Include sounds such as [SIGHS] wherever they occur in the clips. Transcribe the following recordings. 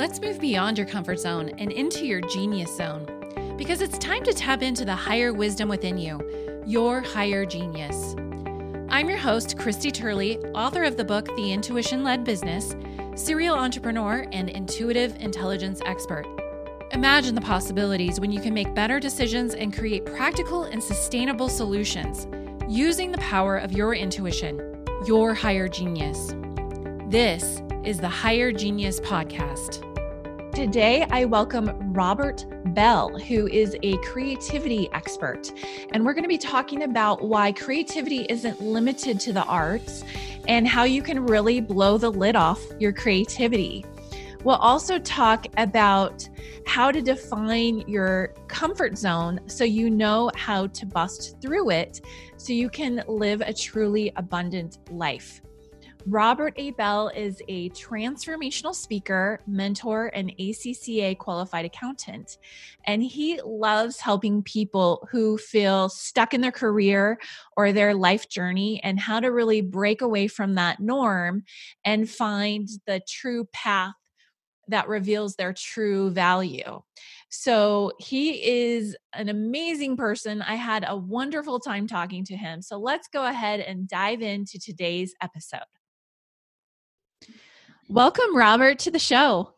Let's move beyond your comfort zone and into your genius zone because it's time to tap into the higher wisdom within you, your higher genius. I'm your host, Christy Turley, author of the book The Intuition Led Business, serial entrepreneur, and intuitive intelligence expert. Imagine the possibilities when you can make better decisions and create practical and sustainable solutions using the power of your intuition, your higher genius. This is the Higher Genius Podcast. Today, I welcome Robert Bell, who is a creativity expert. And we're going to be talking about why creativity isn't limited to the arts and how you can really blow the lid off your creativity. We'll also talk about how to define your comfort zone so you know how to bust through it so you can live a truly abundant life. Robert A. Bell is a transformational speaker, mentor, and ACCA qualified accountant. And he loves helping people who feel stuck in their career or their life journey and how to really break away from that norm and find the true path that reveals their true value. So he is an amazing person. I had a wonderful time talking to him. So let's go ahead and dive into today's episode. Welcome, Robert, to the show.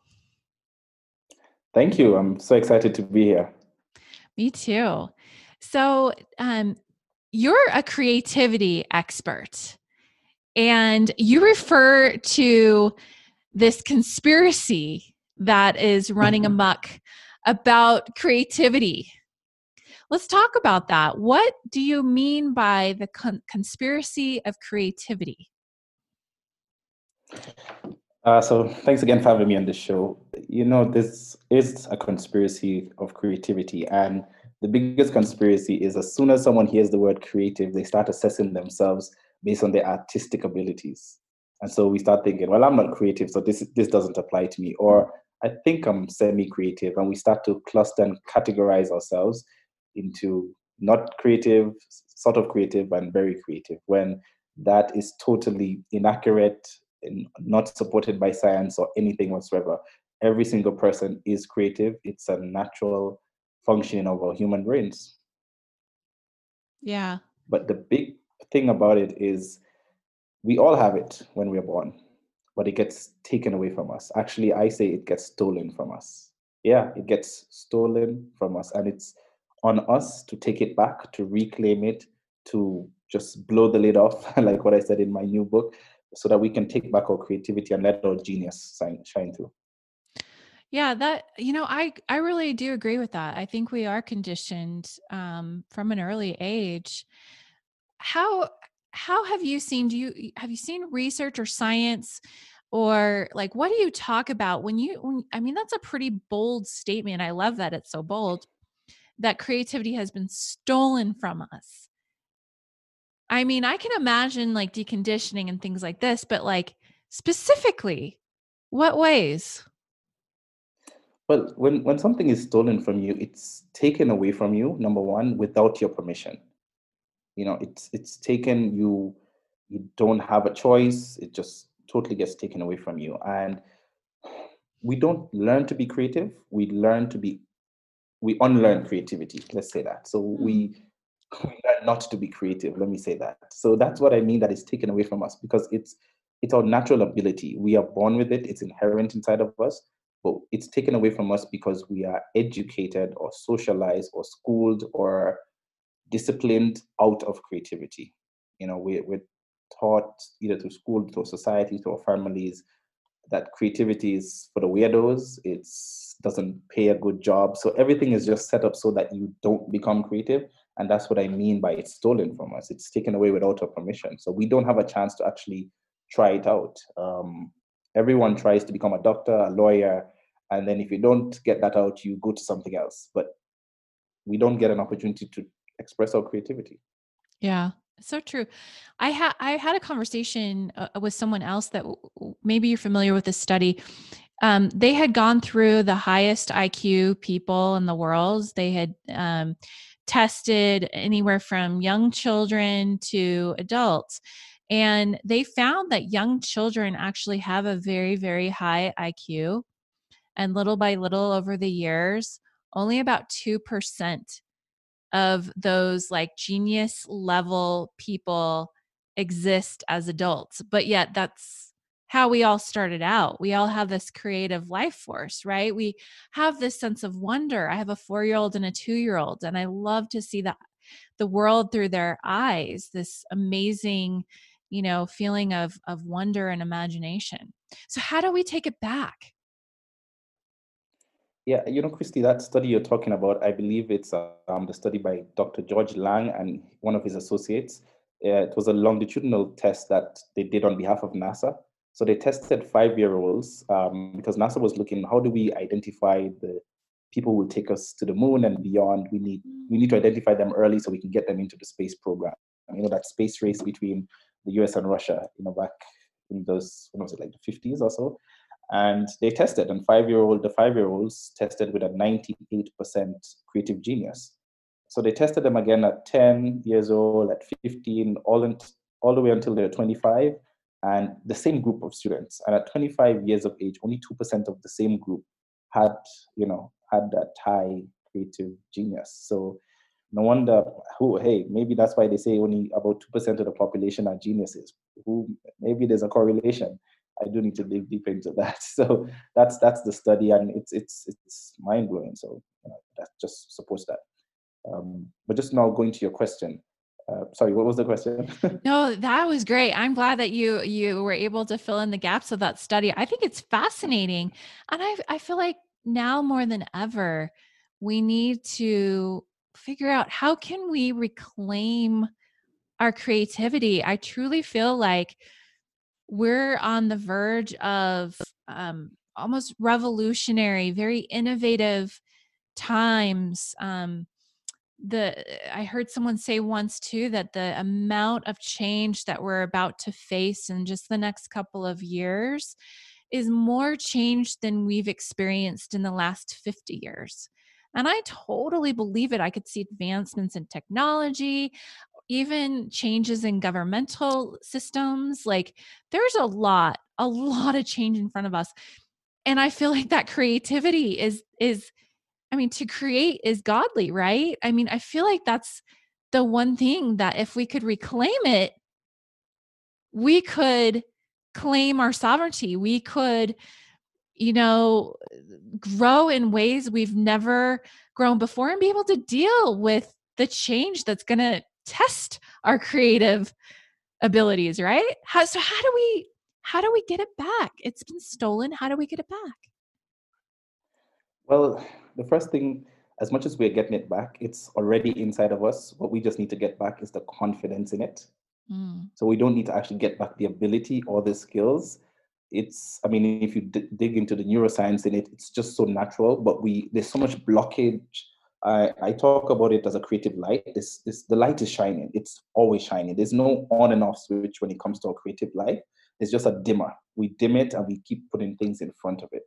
Thank you. I'm so excited to be here. Me too. So, um, you're a creativity expert, and you refer to this conspiracy that is running amok about creativity. Let's talk about that. What do you mean by the con- conspiracy of creativity? Uh, so thanks again for having me on the show. You know, this is a conspiracy of creativity, and the biggest conspiracy is as soon as someone hears the word creative, they start assessing themselves based on their artistic abilities, and so we start thinking, well, I'm not creative, so this this doesn't apply to me, or I think I'm semi-creative, and we start to cluster and categorize ourselves into not creative, sort of creative, and very creative, when that is totally inaccurate not supported by science or anything whatsoever. Every single person is creative. It's a natural functioning of our human brains. Yeah. But the big thing about it is we all have it when we're born, but it gets taken away from us. Actually, I say it gets stolen from us. Yeah, it gets stolen from us. And it's on us to take it back, to reclaim it, to just blow the lid off, [LAUGHS] like what I said in my new book, so that we can take back our creativity and let our genius shine, shine through. Yeah that you know i i really do agree with that. I think we are conditioned um, from an early age. How how have you seen do you have you seen research or science or like what do you talk about when you when, i mean that's a pretty bold statement. I love that it's so bold that creativity has been stolen from us I mean, I can imagine like deconditioning and things like this, but like specifically, what ways? Well, when, when something is stolen from you, it's taken away from you, number one, without your permission. You know, it's it's taken you you don't have a choice, it just totally gets taken away from you. And we don't learn to be creative, we learn to be we unlearn creativity, let's say that. So we learn not to be creative let me say that. So that's what i mean that is taken away from us because it's it's our natural ability. We are born with it it's inherent inside of us but it's taken away from us because we are educated or socialized or schooled or disciplined out of creativity. You know we, we're taught either through school through society through our families that creativity is for the weirdos it's doesn't pay a good job. So everything is just set up so that you don't become creative and that's what I mean by it's stolen from us. It's taken away without our permission. So we don't have a chance to actually try it out. Um, everyone tries to become a doctor, a lawyer, and then if you don't get that out, you go to something else. But we don't get an opportunity to express our creativity. Yeah, so true. I had I had a conversation uh, with someone else that w- maybe you're familiar with this study. Um, they had gone through the highest IQ people in the world. They had um, tested anywhere from young children to adults. And they found that young children actually have a very, very high IQ. And little by little over the years, only about 2% of those like genius level people exist as adults. But yet, that's how we all started out. We all have this creative life force, right? We have this sense of wonder. I have a four year old and a two year old, and I love to see the, the world through their eyes, this amazing, you know, feeling of, of wonder and imagination. So, how do we take it back? Yeah, you know, Christy, that study you're talking about, I believe it's um, the study by Dr. George Land and one of his associates. Uh, it was a longitudinal test that they did on behalf of NASA. So they tested five-year-olds um, because NASA was looking how do we identify the people who will take us to the moon and beyond. We need we need to identify them early so we can get them into the space program. You know that space race between the U.S. and Russia. You know back in those when was it like the 50s or so and they tested and five year old the five year olds tested with a 98% creative genius so they tested them again at 10 years old at 15 all in, all the way until they're 25 and the same group of students and at 25 years of age only 2% of the same group had you know had that high creative genius so no wonder who hey maybe that's why they say only about 2% of the population are geniuses who maybe there's a correlation I do need to dig deep into that. [LAUGHS] So that's that's the study, and it's it's it's mind blowing. So you know, that just supports that. Um, but just now going to your question. Uh, sorry, what was the question? [LAUGHS] no, that was great. I'm glad that you you were able to fill in the gaps of that study. I think it's fascinating, and I I feel like now more than ever, we need to figure out how can we reclaim our creativity. I truly feel like we're on the verge of um, almost revolutionary, very innovative times. Um, the uh, I heard someone say once too that the amount of change that we're about to face in just the next couple of years is more change than we've experienced in the last 50 years. And I totally believe it. I could see advancements in technology even changes in governmental systems like there's a lot a [LAUGHS] lot of change in front of us and i feel like that creativity is is i mean to create is godly right i mean i feel like that's the one thing that if we could reclaim it we could claim our sovereignty we could you know grow in ways we've never grown before and be able to deal with the change that's going to test our creative abilities, right? How, so how do we how do we get it back? It's been stolen. How do we get it back? Well, the first thing, as much as we're getting it back, it's already inside of us. What we just need to get back is the confidence in it. Mm. So we don't need to actually get back the ability or the skills. It's, I mean, if you d- dig into the neuroscience in it, it's just so natural. But we there's so much blockage I, I talk about it as a creative light. This, this, the light is shining. It's always shining. There's no on and off switch when it comes to a creative light. It's just a dimmer. We dim it and we keep putting things in front of it.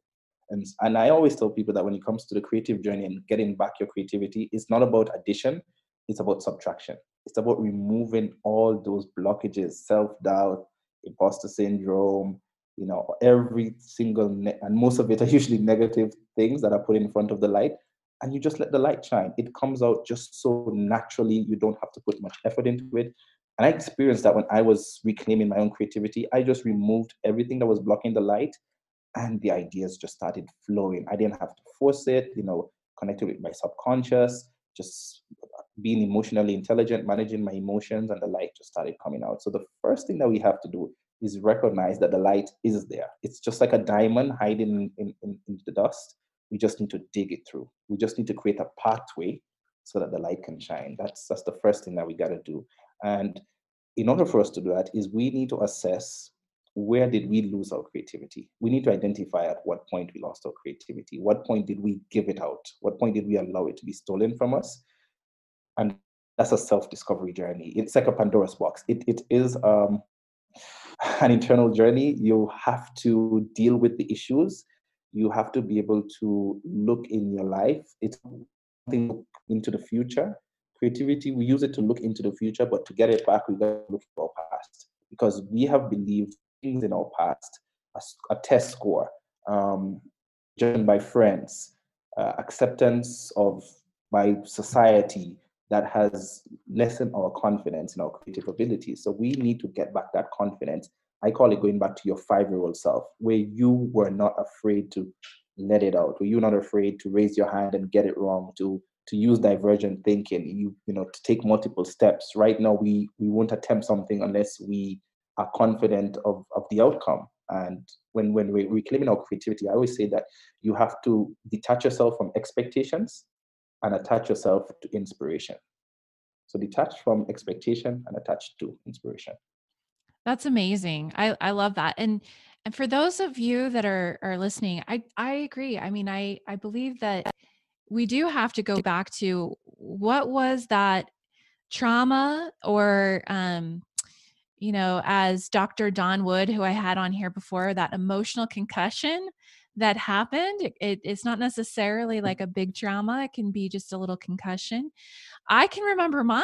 And, and I always tell people that when it comes to the creative journey and getting back your creativity, it's not about addition, it's about subtraction. It's about removing all those blockages, self-doubt, imposter syndrome, you know, every single, ne- and most of it are [LAUGHS] usually negative things that are put in front of the light and you just let the light shine. It comes out just so naturally. You don't have to put much effort into it. And I experienced that when I was reclaiming my own creativity. I just removed everything that was blocking the light and the ideas just started flowing. I didn't have to force it, you know, connected with my subconscious, just being emotionally intelligent, managing my emotions, and the light just started coming out. So the first thing that we have to do is recognize that the light is there. It's just like a diamond hiding in, in, in the dust we just need to dig it through. We just need to create a pathway so that the light can shine. That's that's the first thing that we got to do. And in order for us to do that, is we need to assess where did we lose our creativity. We need to identify at what point we lost our creativity. What point did we give it out? What point did we allow it to be stolen from us? And that's a self-discovery journey. It's like a Pandora's box. It it is um, an internal journey. You have to deal with the issues you have to be able to look in your life. It's into the future. Creativity, we use it to look into the future, but to get it back, we got to look at our past because we have believed in our past, a, a test score, um, by friends, uh, acceptance of by society that has lessened our confidence in our creative abilities. So we need to get back that confidence. I call it going back to your five year old self, where you were not afraid to let it out, where you're not afraid to raise your hand and get it wrong, to to use divergent thinking, you you know, to take multiple steps. Right now, we we won't attempt something unless we are confident of, of the outcome. And when when we're reclaiming our creativity, I always say that you have to detach yourself from expectations and attach yourself to inspiration. So detach from expectation and attach to inspiration. That's amazing. I, I love that. And and for those of you that are are listening, I I agree. I mean, I I believe that we do have to go back to what was that trauma or um you know as dr don wood who i had on here before that emotional concussion that happened it, it's not necessarily like a big trauma it can be just a little concussion. I can remember mine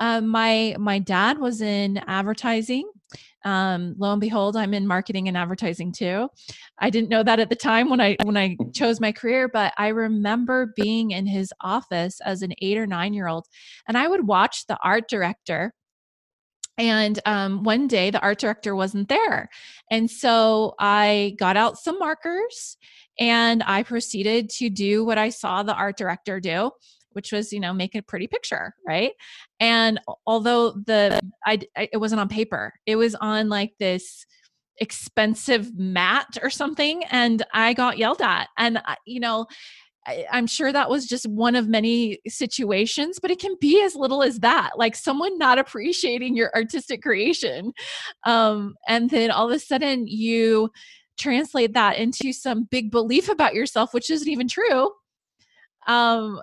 um, my my dad was in advertising um, lo and behold i'm in marketing and advertising too. I didn't know that at the time when i when i [LAUGHS] chose my career but i remember being in his office as an eight or nine year old and i would watch the art director and um, one day the art director wasn't there. And so I got out some markers and I proceeded to do what I saw the art director do which was you know make a pretty picture right and although the I, I, it wasn't on paper it was on like this expensive mat or something and i got yelled at and you know I, am sure that was just one of many situations, but it can be as little as that, like someone not appreciating your artistic creation. Um, and then all of a sudden you translate that into some big belief about yourself, which isn't even true. Um,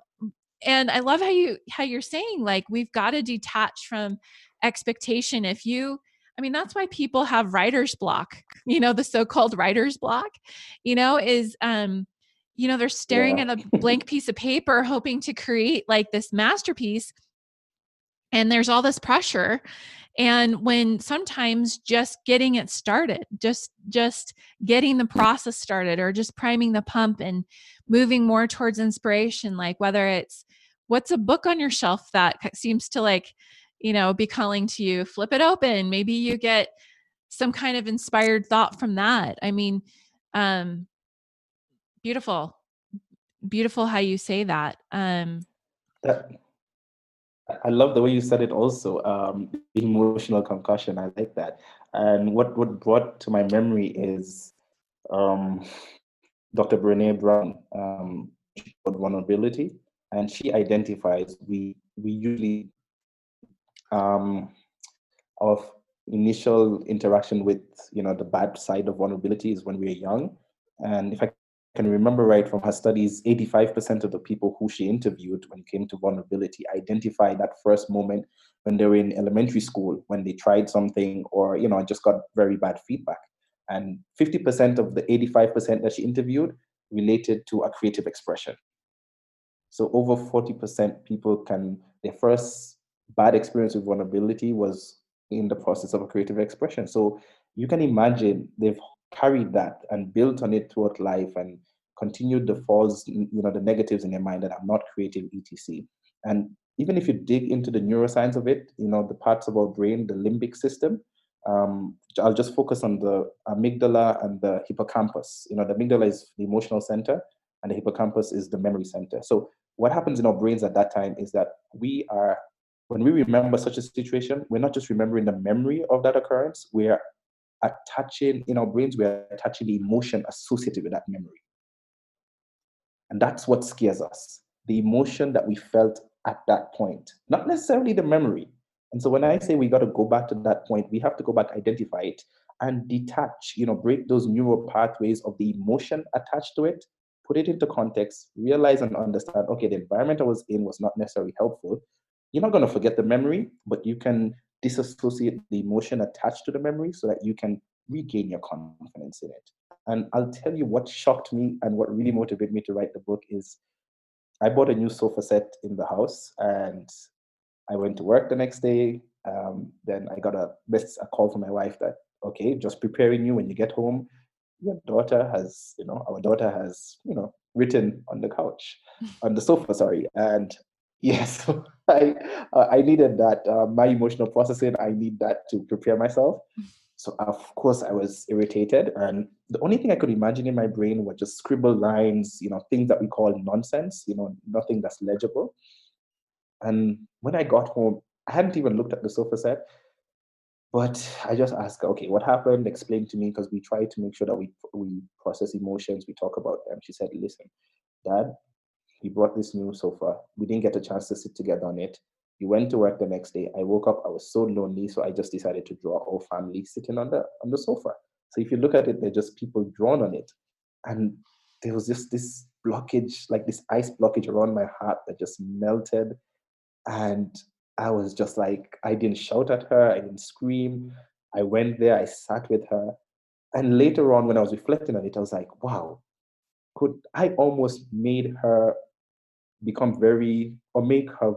and I love how you how you're saying like we've got to detach from expectation. If you I mean, that's why people have writer's block, you know, the so-called writer's block, you know, is um you know they're staring yeah. at a [LAUGHS] blank piece of paper hoping to create like this masterpiece. And there's all this pressure. And when sometimes just getting it started just just getting the process started or just priming the pump and moving more towards inspiration like whether it's what's a book on your shelf that seems to like you know be calling to you flip it open. Maybe you get some kind of inspired thought from that. I mean um beautiful. Beautiful how you say that um that i love the way you said it also um emotional concussion i like that. And what what brought to my memory is um dr brene brown um vulnerability and she identifies we we usually um of initial interaction with you know the bad side of vulnerability is when we're young. And if i can remember right from her studies, 85% of the people who she interviewed when it came to vulnerability identified that first moment when they were in elementary school, when they tried something or, you know, just got very bad feedback. And 50% of the 85% that she interviewed related to a creative expression. So over 40% people can, their first bad experience with vulnerability was in the process of a creative expression. So you can imagine they've carried that and built on it throughout life and continued the falls, you know, the negatives in their mind that I'm not creative, etc. And even if you dig into the neuroscience of it, you know, the parts of our brain, the limbic system, um, I'll just focus on the amygdala and the hippocampus. You know, the amygdala is the emotional center and the hippocampus is the memory center. So what happens in our brains at that time is that we are, when we remember such a situation, we're not just remembering the memory of that occurrence, we're attaching in our brains, we're attaching the emotion associated with that memory. And that's what scares us the emotion that we felt at that point, not necessarily the memory. And so when I say we got to go back to that point, we have to go back, identify it, and detach, you know, break those neural pathways of the emotion attached to it, put it into context, realize and understand, okay, the environment I was in was not necessarily helpful. You're not going to forget the memory, but you can disassociate the emotion attached to the memory so that you can regain your confidence in it. And I'll tell you what shocked me and what really motivated me to write the book is I bought a new sofa set in the house and I went to work the next day. Um, then I got a, a call from my wife that, okay, just preparing you when you get home, your daughter has, you know, our daughter has, you know, written on the couch, [LAUGHS] on the sofa, sorry. And yes, [LAUGHS] I uh, I needed that. Uh, my emotional processing, I need that to prepare myself. So of course I was irritated, and the only thing I could imagine in my brain were just scribble lines, you know, things that we call nonsense, you know, nothing that's legible. And when I got home, I hadn't even looked at the sofa set. But I just asked okay, what happened? Explain to me because we try to make sure that we we process emotions, we talk about them. She said, listen, Dad, he brought this new sofa. We didn't get a chance to sit together on it. We went to work the next day. I woke up, I was so lonely, so I just decided to draw our family sitting on the on the sofa. So if you look at it, they're just people drawn on it. And there was just this blockage, like this ice blockage around my heart that just melted. And I was just like, I didn't shout at her, I didn't scream. I went there, I sat with her. And later on, when I was reflecting on it, I was like, wow, could I almost made her become very, or make her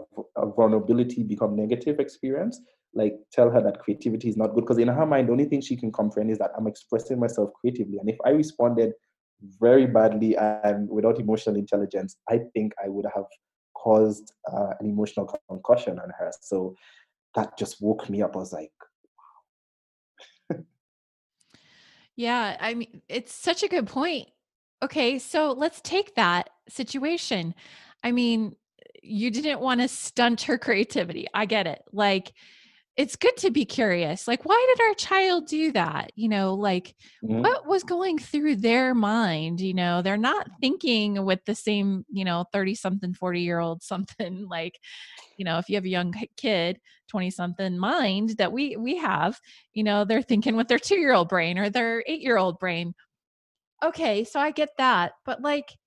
vulnerability become negative experience? Like tell her that creativity is not good. Because in her mind, the only thing she can comprehend is that I'm expressing myself creatively. And if I responded very badly and without emotional intelligence, I think I would have caused uh, an emotional concussion on her. So that just woke me up. I was like, [LAUGHS] yeah, I mean, it's such a good point. Okay, so let's take that situation. I mean, you didn't want to stunt her creativity. I get it. Like, it's good to be curious like why did our child do that you know like mm-hmm. what was going through their mind you know they're not thinking with the same you know 30 something 40 year old something like you know if you have a young kid 20 something mind that we we have you know they're thinking with their 2 year old brain or their 8 year old brain okay so i get that but like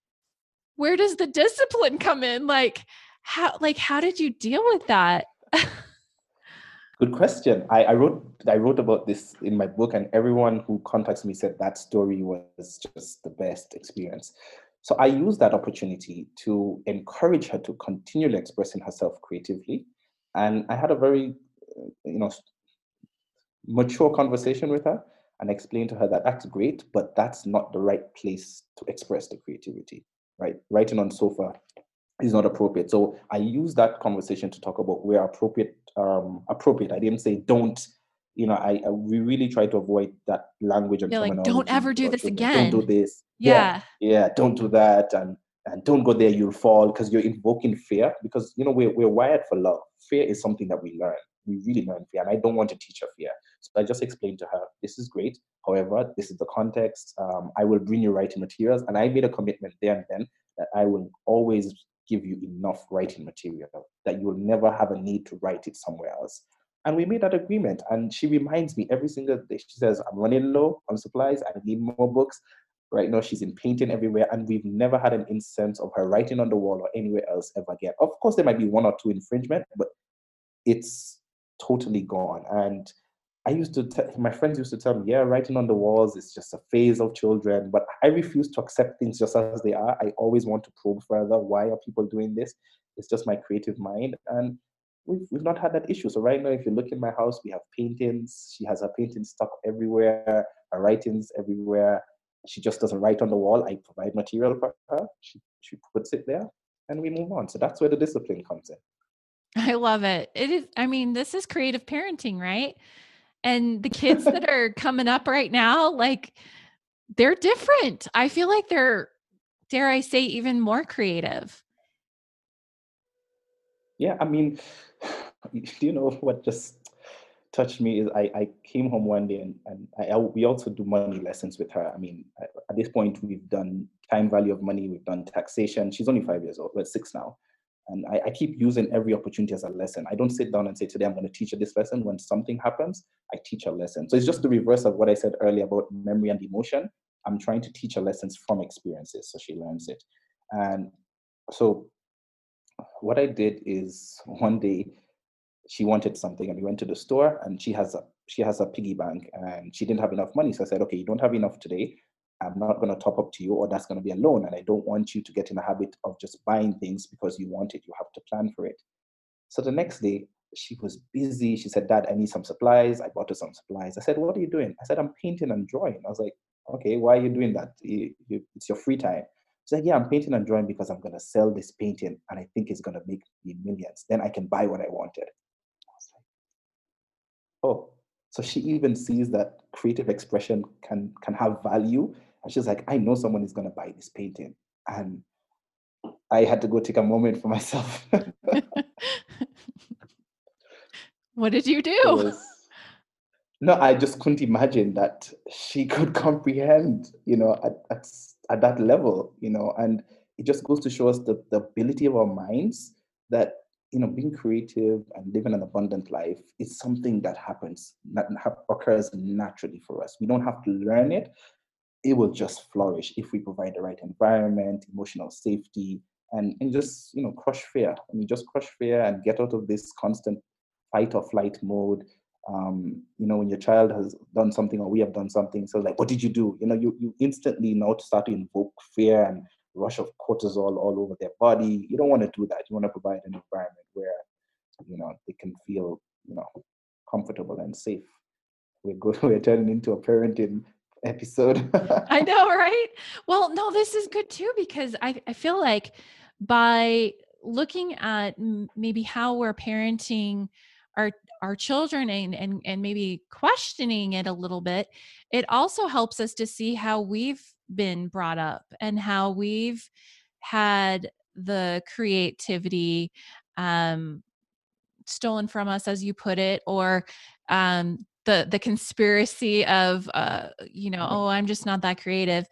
where does the discipline come in like how like how did you deal with that Good question. I, I wrote I wrote about this in my book, and everyone who contacts me said that story was just the best experience. So I used that opportunity to encourage her to continually expressing herself creatively, and I had a very, uh, you know, mature conversation with her and explained to her that that's great, but that's not the right place to express the creativity. Right, writing on sofa is not appropriate. So I use that conversation to talk about where appropriate. Um, appropriate. I didn't say don't. You know, I, I we really try to avoid that language and You're like, don't ever do this again. Don't do this. Yeah. yeah, yeah, don't do that, and and don't go there. You'll fall because you're invoking fear. Because you know we're we're wired for love. Fear is something that we learn. We really learn fear, and I don't want to teach her fear. So I just explained to her, this is great. However, this is the context. Um, I will bring you writing materials, and I made a commitment there and then that I will always give you enough writing material that you will never have a need to write it somewhere else. And we made that agreement. And she reminds me every single day. She says, I'm running low on supplies. I need more books. Right now, she's in painting everywhere. And we've never had an instance of her writing on the wall or anywhere else ever again. Of course, there might be one or two infringement, but it's totally gone. And I used to, tell my friends used to tell me, yeah, writing on the walls is just a phase of children, but I refuse to accept things just as they are. I always want to probe further. Why are people doing this? It's just my creative mind. And we've, we've not had that issue. So right now, if you look in my house, we have paintings. She has her paintings stuck everywhere, her writings everywhere. She just doesn't write on the wall. I provide material for her. She, she puts it there and we move on. So that's where the discipline comes in. I love it. It is, I mean, this is creative parenting, right? And the kids that [LAUGHS] are coming up right now, like they're different. I feel like they're, dare I say, even more creative. Yeah, I mean, [SIGHS] you know what just touched me is I, I came home one day and, and I, we also do money lessons with her. I mean, at this point, we've done time value of money, we've done taxation. She's only five years old, well, six now. And I, I, keep using every opportunity as a lesson. I don't sit down and say, today I'm going to teach her this lesson. When something happens, I teach a lesson. So it's just the reverse of what I said earlier about memory and emotion. I'm trying to teach her lessons from experiences so she learns it. And so what I did is one day she wanted something and we went to the store and she has a she has a piggy bank and she didn't have enough money. So I said, okay, you don't have enough today. I'm not going to top up to you, or that's going to be a loan. And I don't want you to get in a habit of just buying things because you want it. You have to plan for it. So the next day, she was busy. She said, Dad, I need some supplies. I bought her some supplies. I said, What are you doing? I said, I'm painting and drawing. I was like, okay, why are you doing that? It's your free time. She's like, yeah, I'm painting and drawing because I'm going to sell this painting and I think it's going to make me millions. Then I can buy what I wanted. I was like, oh, so she even sees that creative expression can can have value. And she's like, I know someone is going to buy this painting. And I had to go take a moment for myself. [LAUGHS] what did you do? Was, no, I just couldn't imagine that she could comprehend, you know, at, at at that level, you know, and it just goes to show us the, the ability of our minds that you know being creative and living an abundant life is something that happens that occurs naturally for us we don't have to learn it it will just flourish if we provide the right environment emotional safety and, and just you know crush fear I mean just crush fear and get out of this constant fight or flight mode um, you know, when your child has done something or we have done something, so like, what did you do? You know, you, you instantly now start to invoke fear and rush of cortisol all over their body. You don't want to do that. You want to provide an environment where, you know, they can feel, you know, comfortable and safe. We're good. [LAUGHS] We're turning into a parenting episode. [LAUGHS] I know, right? Well, no, this is good too because I, I feel like by looking at maybe how we're parenting our our children and, and and maybe questioning it a little bit it also helps us to see how we've been brought up and how we've had the creativity um stolen from us as you put it or um the the conspiracy of uh you know oh i'm just not that creative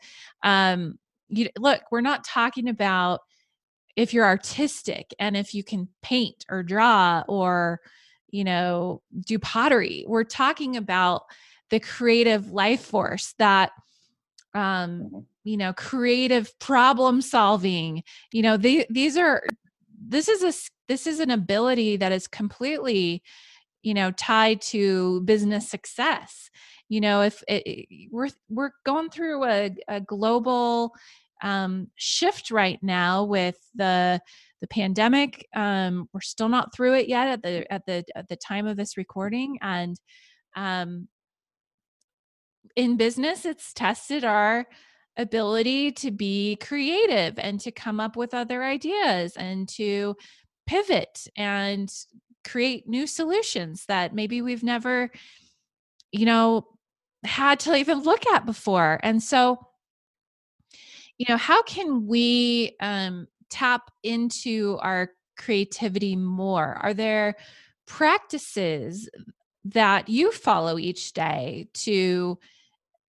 um you look we're not talking about if you're artistic and if you can paint or draw or you know, do pottery. We're talking about the creative life force that um mm-hmm. you know creative problem solving you know they, these are this is a this is an ability that is completely you know tied to business success you know if it, we're we're going through a, a global um, shift right now with the the pandemic. Um, we're still not through it yet at the at the at the time of this recording, and um, in business, it's tested our ability to be creative and to come up with other ideas and to pivot and create new solutions that maybe we've never you know had to even look at before and so you know how can we um, tap into our creativity more? Are there practices that you follow each day to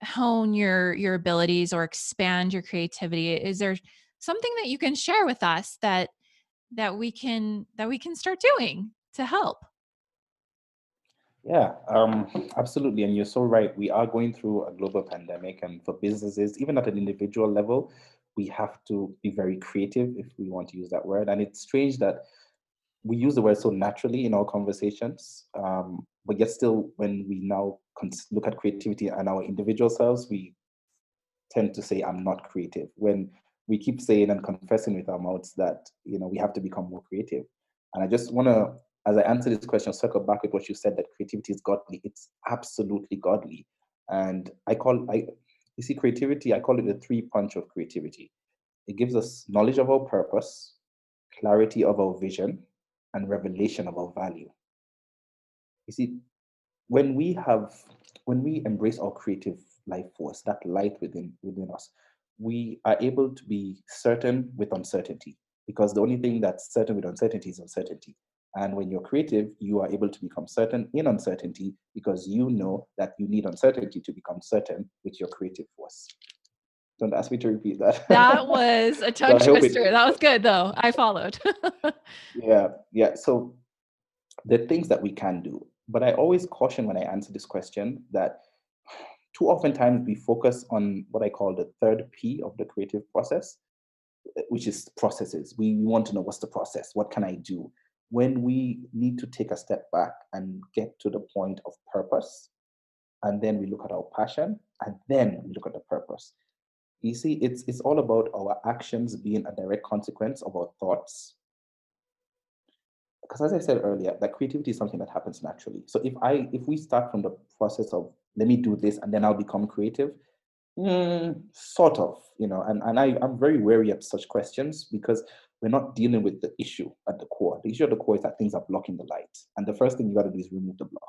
hone your your abilities or expand your creativity? Is there something that you can share with us that that we can that we can start doing to help? Yeah, um, absolutely. And you're so right. We are going through a global pandemic, and for businesses, even at an individual level, we have to be very creative if we want to use that word. And it's strange that we use the word so naturally in our conversations, um, but yet still, when we now look at creativity and our individual selves, we tend to say, "I'm not creative." When we keep saying and confessing with our mouths that you know we have to become more creative. And I just want to, as I answer this question, circle back with what you said that creativity is godly. It's absolutely godly, and I call I you see, creativity, I call it the three punch of creativity. It gives us knowledge of our purpose, clarity of our vision, and revelation of our value. You see, when we have, when we embrace our creative life force, that light within within us, we are able to be certain with uncertainty. Because the only thing that's certain with uncertainty is uncertainty. And when you're creative, you are able to become certain in uncertainty because you know that you need uncertainty to become certain with your creative force. Don't ask me to repeat that. [LAUGHS] That was a tongue twister. It, that was good though. I followed. [LAUGHS] yeah, yeah. So the things that we can do. But I always caution when I answer this question that [SIGHS] too often times we focus on what I call the third P of the creative process, which is processes. We want to know what's the process? What can I do? When we need to take a step back and get to the point of purpose, and then we look at our passion, and then we look at the purpose. You see, it's it's all about our actions being a direct consequence of our thoughts. Because as I said earlier, that creativity is something that happens naturally. So if I if we start from the process of let me do this and then I'll become creative, Mm, sort of, you know, and, and I, I'm very wary of such questions because we're not dealing with the issue at the core. The issue at the core is that things are blocking the light. And the first thing you got to do is remove the block.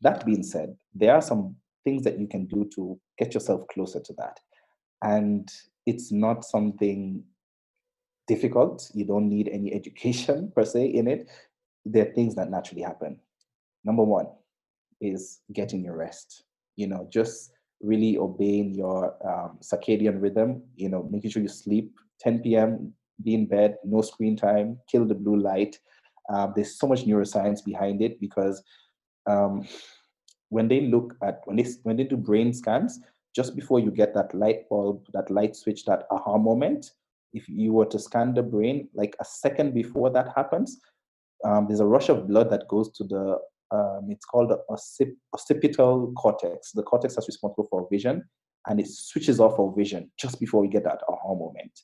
That being said, there are some things that you can do to get yourself closer to that. And it's not something difficult. You don't need any education [LAUGHS] per se in it. There are things that naturally happen. Number one is getting your rest. You know, just really obeying your um, circadian rhythm, you know, making sure you sleep 10 p.m., be in bed, no screen time, kill the blue light. Um, there's so much neuroscience behind it because um, when they look at when they when they do brain scans, just before you get that light bulb, that light switch, that aha moment, if you were to scan the brain, like a second before that happens, um, there's a rush of blood that goes to the um, it's called the occip- occipital cortex, the cortex that's responsible for vision, and it switches off our vision just before we get that aha moment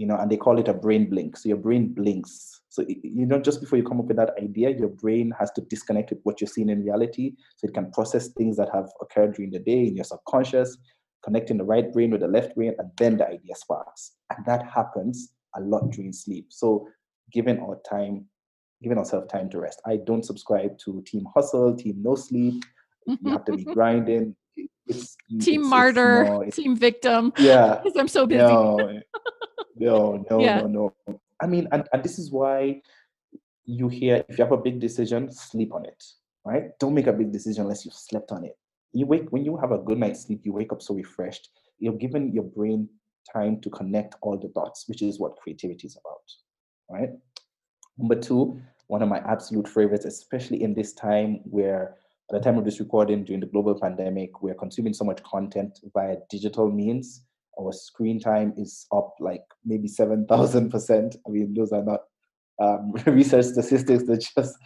you know, and they call it a brain blink. So your brain blinks. So, you know, just before you come up with that idea, your brain has to disconnect with what you're seeing in reality so it can process things that have occurred during the day in your subconscious, connecting the right brain with the left brain, and then the idea sparks. And that happens a lot during sleep. So, given our time, giving ourselves time to rest. I don't subscribe to team hustle, team no sleep. You have to be [LAUGHS] grinding. It's, team it's, martyr, it's, no, team victim. Yeah. [LAUGHS] Because I'm so busy. No, [LAUGHS] no, no, yeah. no, no. I mean, and, and this is why you hear if you have a big decision, sleep on it, right? Don't make a big decision unless you've slept on it. You wake when you have a good night's sleep, you wake up so refreshed. You're given your brain time to connect all the dots, which is what creativity is about, right? Number two, one of my absolute favorites, especially in this time where at the time of this recording during the global pandemic, we're consuming so much content via digital means our screen time is up like maybe 7,000%. I mean, those are not um, [LAUGHS] research statistics, they're just,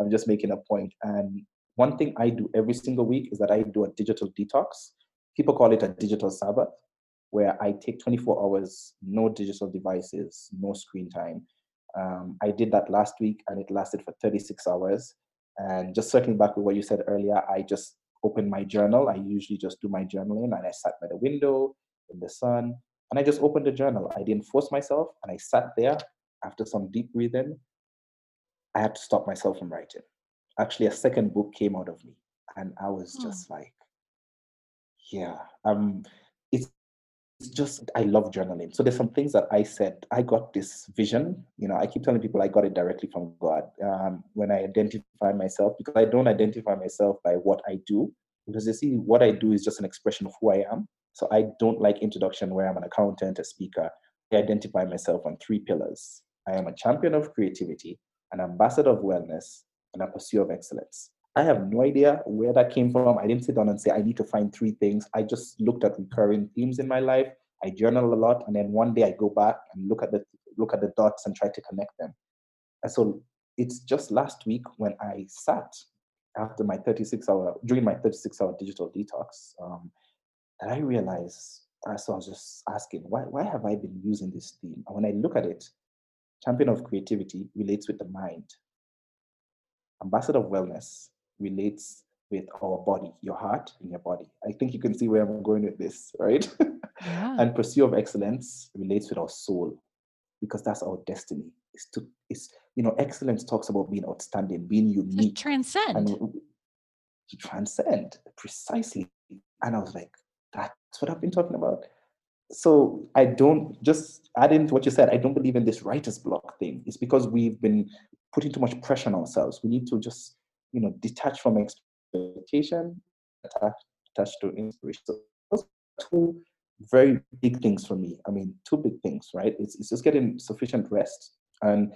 I'm just making a point. And one thing I do every single week is that I do a digital detox. People call it a digital Sabbath, where I take 24 hours, no digital devices, no screen time. Um, I did that last week and it lasted for 36 hours. And just circling back with what you said earlier, I just opened my journal. I usually just do my journaling and I sat by the window, in the sun. And I just opened the journal. I didn't force myself and I sat there after some deep breathing. I had to stop myself from writing. Actually, a second book came out of me. And I was hmm. just like, yeah, um, just I love journaling. So there's some things that I said. I got this vision. You know, I keep telling people I got it directly from God um, when I identify myself because I don't identify myself by what I do because you see, what I do is just an expression of who I am. So I don't like introduction where I'm an accountant, a speaker. I identify myself on three pillars. I am a champion of creativity, an ambassador of wellness, and a pursuer of excellence. I have no idea where that came from. I didn't sit down and say, I need to find three things. I just looked at recurring themes in my life. I journal a lot, and then one day I go back and look at the look at the dots and try to connect them. And so it's just last week when I sat after my 36 hour during my 36 hour digital detox um, and I realized, uh, so I was just asking, why, why have I been using this theme? And when I look at it, champion of creativity relates with the mind. Ambassador of wellness relates with our body, your heart and your body. I think you can see where I'm going with this, right? Yeah. [LAUGHS] and pursuit of excellence relates with our soul because that's our destiny. Is to is you know, excellence talks about being outstanding, being unique. To transcend. And to transcend, precisely. And I was like, that's what I've been talking about. So I don't just adding to what you said, I don't believe in this writer's block thing. It's because we've been putting too much pressure on ourselves. We need to just, you know, detach from expectation, attach, attach to inspiration. So those two very big things for me. I mean, two big things, right? It's, it's just getting sufficient rest. And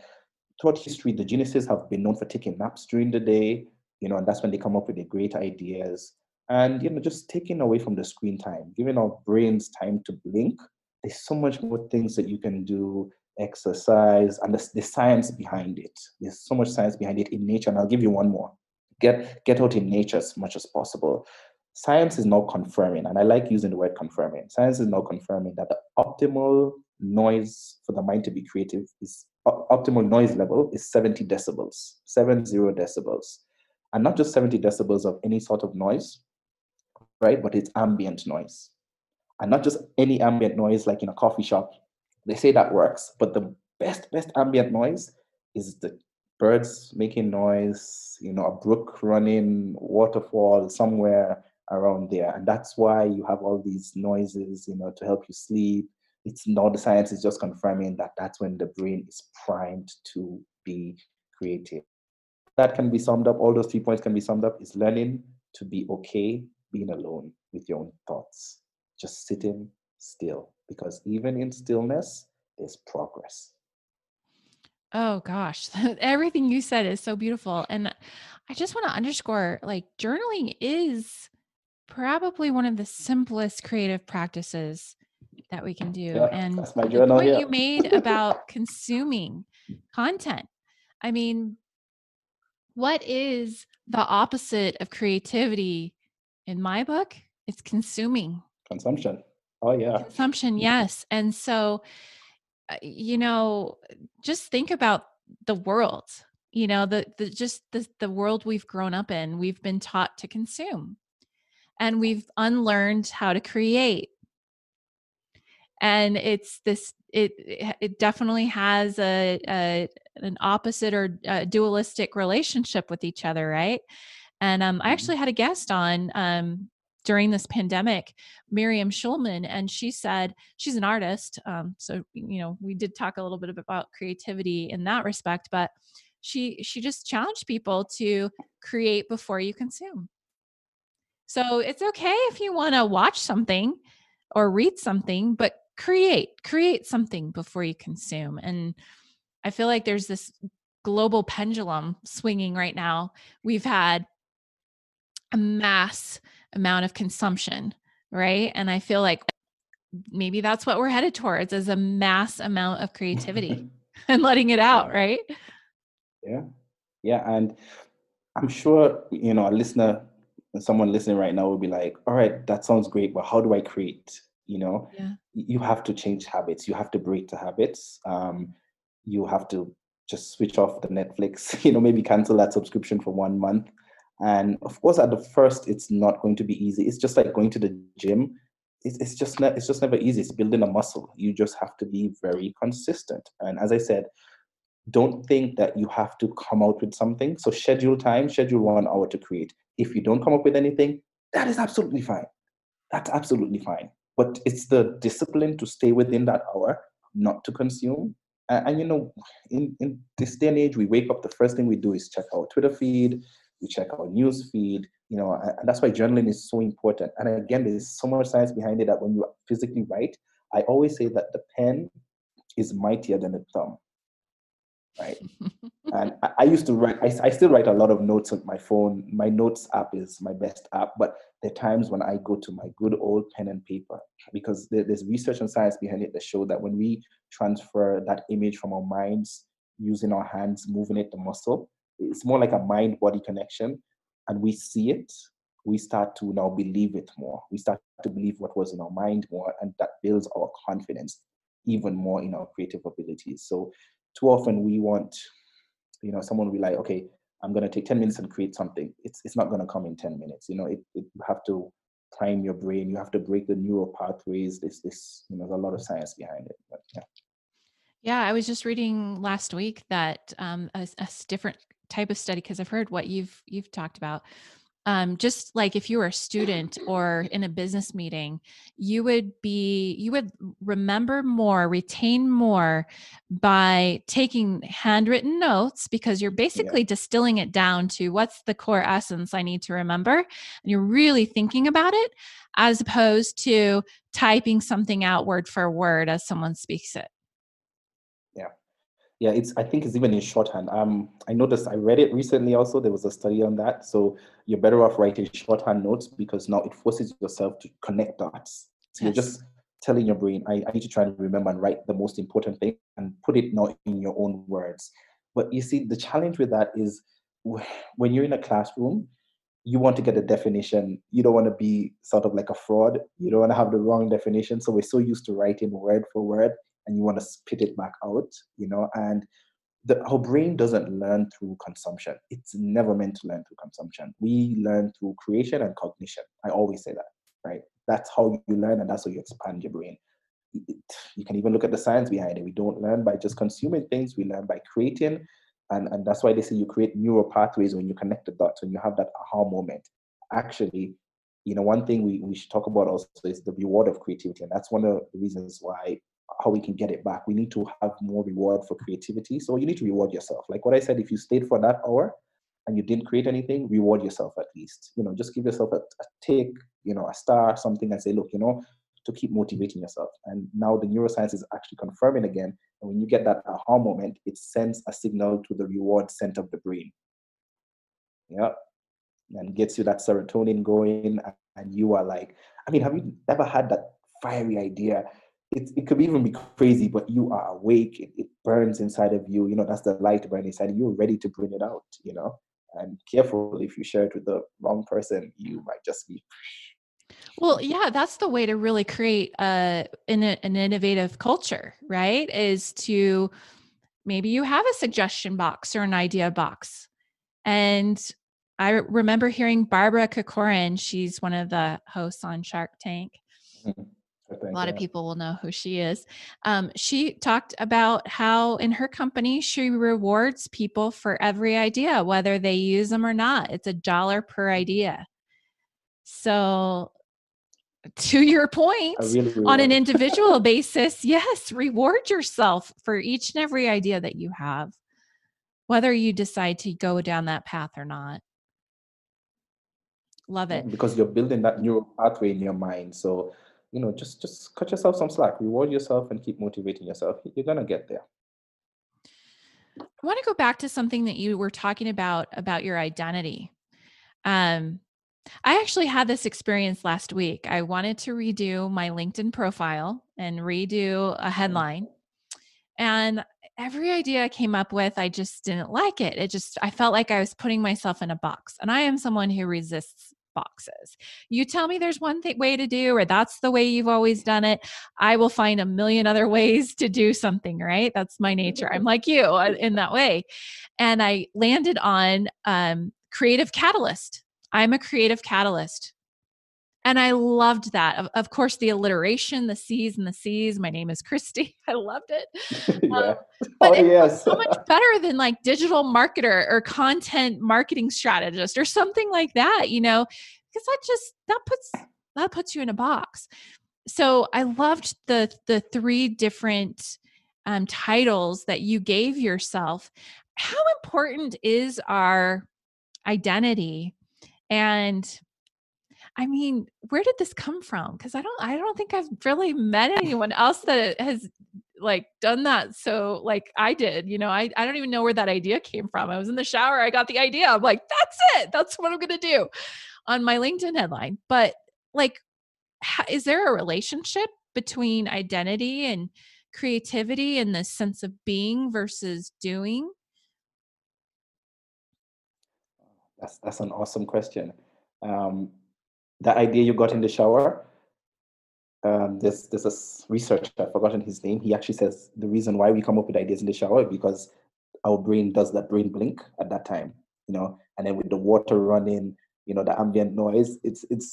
throughout history, the geniuses have been known for taking naps during the day, you know, and that's when they come up with their great ideas and you know just taking away from the screen time giving our brains time to blink there's so much more things that you can do exercise and the, the science behind it there's so much science behind it in nature and i'll give you one more get get out in nature as much as possible science is now confirming and i like using the word confirming science is now confirming that the optimal noise for the mind to be creative is optimal noise level is 70 decibels 70 decibels and not just 70 decibels of any sort of noise right? But it's ambient noise. and not just any ambient noise like in a coffee shop. They say that works, but the best, best ambient noise is the birds making noise, you know, a brook running, waterfall somewhere around there. And that's why you have all these noises, you know, to help you sleep. It's not the science is just confirming that that's when the brain is primed to be creative. That can be summed up, all those three points can be summed up is learning to be okay being alone with your own thoughts, just sitting still. Because even in stillness, there's progress. Oh gosh, [LAUGHS] everything you said is so beautiful. And I just want to underscore like journaling is probably one of the simplest creative practices that we can do. Yeah, and that's my the point here. you made about consuming content. I mean, what is the opposite of creativity in my book? It's consuming. Consumption. Oh yeah. Consumption, yes. And so, you know, just think about the world. You know, the the just the the world we've grown up in. We've been taught to consume, and we've unlearned how to create. And it's this. It it definitely has a, a an opposite or dualistic relationship with each other, right? And um, I Mhm. actually had a guest on um, during this pandemic, Miriam Schulman, and she said she's an artist. Um, so you know, we did talk a little bit about creativity in that respect, but she she just challenged people to create before you consume. So it's okay if you want to watch something or read something, but create create something before you consume. And I feel like there's this global pendulum swinging right now. We've had a mass amount of consumption, right? And I feel like maybe that's what we're headed towards is a mass amount of creativity [LAUGHS] [LAUGHS] and letting it out, right? Yeah. Yeah. And I'm sure, you know, a listener, someone listening right now will be like, all right, that sounds great, but how do I create? You know, Yeah. you have to change habits. You have to break the habits. Um, you have to just switch off the Netflix, [LAUGHS] you know, maybe cancel that subscription for one month. And of course, at the first, it's not going to be easy. It's just like going to the gym. It's, it's just ne- it's just never easy. It's building a muscle. You just have to be very consistent. And as I said, don't think that you have to come out with something. So schedule time, schedule one hour to create. If you don't come up with anything, that is absolutely fine. That's absolutely fine. But it's the discipline to stay within that hour, not to consume. And, and you know, in, in this day and age, we wake up, the first thing we do is check our Twitter feed, we check our news feed, you know, and, that's why journaling is so important. And again, there's so much science behind it that when you physically write, I always say that the pen is mightier than the thumb right? [LAUGHS] and I, I used to write, I, I still write a lot of notes on my phone. My notes app is my best app, but there are times when I go to my good old pen and paper because there, there's research and science behind it that show that when we transfer that image from our minds using our hands, moving it, the muscle, it's more like a mind body connection. And we see it, we start to now believe it more. We start to believe what was in our mind more, and that builds our confidence even more in our creative abilities. So too often we want, you know, someone will be like, okay, I'm going to take 10 minutes and create something. It's, it's not going to come in 10 minutes. You know, it, it, you have to prime your brain. You have to break the neural pathways. This, this, you know, there's a lot of science behind it. But yeah. Yeah, I was just reading last week that um, a, a different type of study because I've heard what you've you've talked about. Um, just like if you were a student or in a business meeting, you would be you would remember more, retain more by taking handwritten notes because you're basically distilling it down to what's the core essence I need to remember, and you're really thinking about it, as opposed to typing something out word for word as someone speaks it. Yeah, it's. I think it's even in shorthand. Um, I noticed. I read it recently. Also, there was a study on that. So you're better off writing shorthand notes because now it forces yourself to connect dots. So you're just telling your brain, I, I need to try and remember and write the most important thing and put it now in your own words. But you see, the challenge with that is when you're in a classroom, you want to get a definition. You don't want to be sort of like a fraud. You don't want to have the wrong definition. So we're so used to writing word for word and you want to spit it back out, you know, and the, our brain doesn't learn through consumption. It's never meant to learn through consumption. We learn through creation and cognition. I always say that, right? that's how you learn and that's how you expand your brain you can even look at the science behind it we don't learn by just consuming things we learn by creating and and that's why they say you create neural pathways when you connect the dots when you have that aha moment actually you know one thing we, we should talk about also is the reward of creativity and that's one of the reasons why how we can get it back. We need to have more reward for creativity. So you need to reward yourself. Like what i said if you stayed for that hour and you didn't create anything reward yourself at least. You know just give yourself a, a tick you know a star something and say look you know to keep motivating yourself. And now the neuroscience is actually confirming again and when you get that aha moment it sends a signal to the reward center of the brain. Yeah. And gets you that serotonin going and you are like i mean have you ever had that fiery idea it, it could even be crazy but you are awake it, it burns inside of you you know that's the light burning inside you're ready to bring it out you know and careful if you share it with the wrong person you might just be well yeah that's the way to really create a, an, an innovative culture right is to maybe you have a suggestion box or an idea box and I remember hearing Barbara Corcoran. She's one of the hosts on Shark Tank. Mm-hmm. A lot of people will know who she is. Um, she talked about how in her company she rewards people for every idea, whether they use them or not. It's a dollar per idea. So, to your point, really on an [LAUGHS] individual basis, yes, reward yourself for each and every idea that you have, whether you decide to go down that path or not. Love it. Because you're building that neural pathway in your mind. So, you know, just just cut yourself some slack, reward yourself and keep motivating yourself. You're gonna get there. I want to go back to something that you were talking about about your identity. Um, I actually had this experience last week. I wanted to redo my LinkedIn profile and redo a mm-hmm. headline. And every idea I came up with, I just didn't like it. It just, I felt like I was putting myself in a box. And I am someone who resists boxes. You tell me there's one th- way to do, or that's the way you've always done it. I will find a million other [LAUGHS] ways to do something, right? That's my nature. I'm like you uh, in [LAUGHS] that way. And I landed on um, creative catalyst. I'm a creative catalyst. And I loved that. Of, of, course, the alliteration, the C's and the C's. My name is Christy. [LAUGHS] I loved it. [LAUGHS] yeah. Um, but oh, it yes. so much better than like digital marketer or content marketing strategist or something like that, you know, because that just that puts that puts you in a box. So I loved the the three different um, titles that you gave yourself. How important is our identity and I mean, where did this come from? Because I don't, I don't think I've really met anyone else that has like done that. So like I did, you know, I, I don't even know where that idea came from. I was in the shower, I got the idea. I'm like, that's it. That's what I'm gonna do on my LinkedIn headline. But like, is there a relationship between identity and creativity and the sense of being versus doing? That's that's an awesome question. Um, the idea you got in the shower. Um, there's there's a researcher, I've forgotten his name. He actually says the reason why we come up with ideas in the shower because our brain does that brain blink at that time, you know, and then with the water running, you know, the ambient noise, it's it's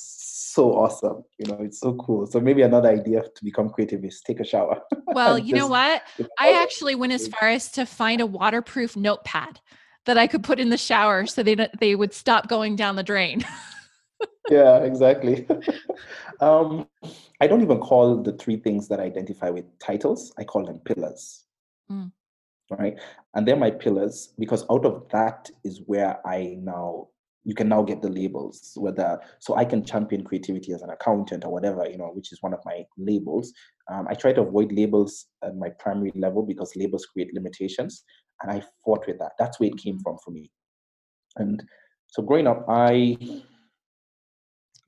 so awesome, you know, it's so cool. So maybe another idea to become creative is take a shower. [LAUGHS] Well, you know what? [LAUGHS] I actually went as far as to find a waterproof notepad that I could put in the shower so they they would stop going down the drain. [LAUGHS] yeah, exactly. [LAUGHS] um, I don't even call the three things that I identify with titles. I call them pillars. Mm. Right. And they're my pillars because out of that is where I now you can now get the labels whether so i can champion creativity as an accountant or whatever you know which is one of my labels um, i try to avoid labels at my primary level because labels create limitations and i fought with that that's where it came mm. from for me and so growing up i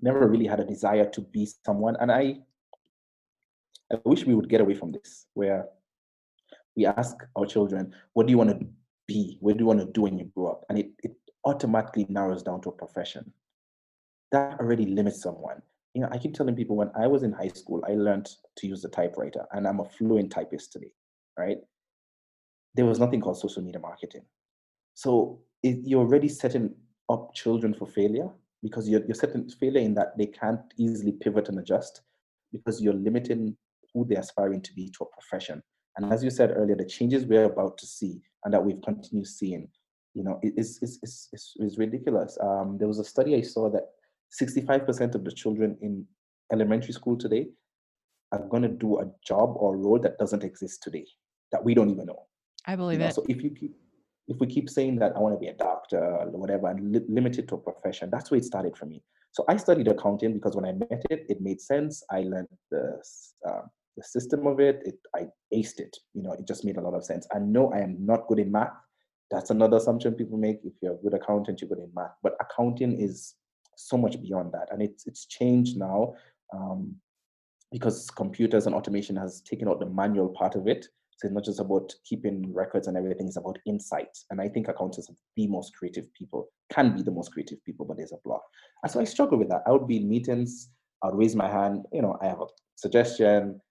never really had a desire to be someone. And I, I wish we would get away from this, where we ask our children, "What do you want to be? What do you want to do when you grow up?" And it, it automatically narrows down to a profession. That already limits someone. You know, I keep telling people when I was in high school, I learned to use the typewriter, and I'm a fluent typist today. Right? There was nothing called social media marketing. So it, you're already setting up children for failure because you're, you're setting failure in that they can't easily pivot and adjust because you're limiting who they're aspiring to be to a profession. And as you said earlier, the changes we're about to see and that we've continued seeing, you know, is is is, is, is ridiculous. Um, there was a study I saw that 65% of the children in elementary school today are going to do a job or role that doesn't exist today that we don't even know. I believe you know? it. So if you keep if we keep saying that I want to be a doctor or whatever and li- limit it to a profession, that's where it started for me. So I studied accounting because when I met it, it made sense. I learned the uh, the system of it. it. I aced it. You know, it just made a lot of sense. I know I am not good in math. That's another assumption people make. If you're a good accountant, you're good in math. But accounting is so much beyond that, and it's it's changed now um, because computers and automation has taken out the manual part of it. So it's not just about keeping records and everything, it's about insight. And I think accountants are the most creative people, can be the most creative people, but there's a block. And so I struggle with that. I would be in meetings, I would raise my hand, you know, I have a suggestion,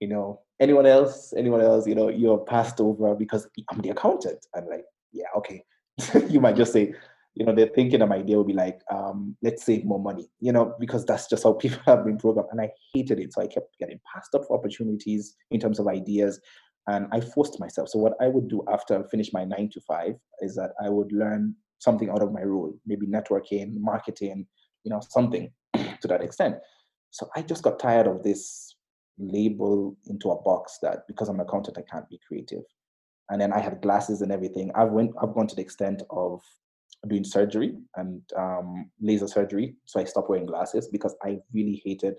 you know, anyone else, anyone else, you know, you're passed over because I'm the accountant. I'm like, yeah, okay. [LAUGHS] you might just say, you know, they're thinking of my idea would be like, um, let's save more money, you know, because that's just how [LAUGHS] people have been programmed. And I hated it. So I kept getting passed up for opportunities in terms of ideas. And I forced myself. So what I would do after I finish my nine to five is that I would learn something out of my role, maybe networking, marketing, you know, something [CLEARS THROAT] to that extent. So I just got tired of this label into a box that because I'm an accountant, I can't be creative. And then I had glasses and everything. I've went I've gone to the extent of doing surgery and um, laser surgery. So I stopped wearing glasses because I really hated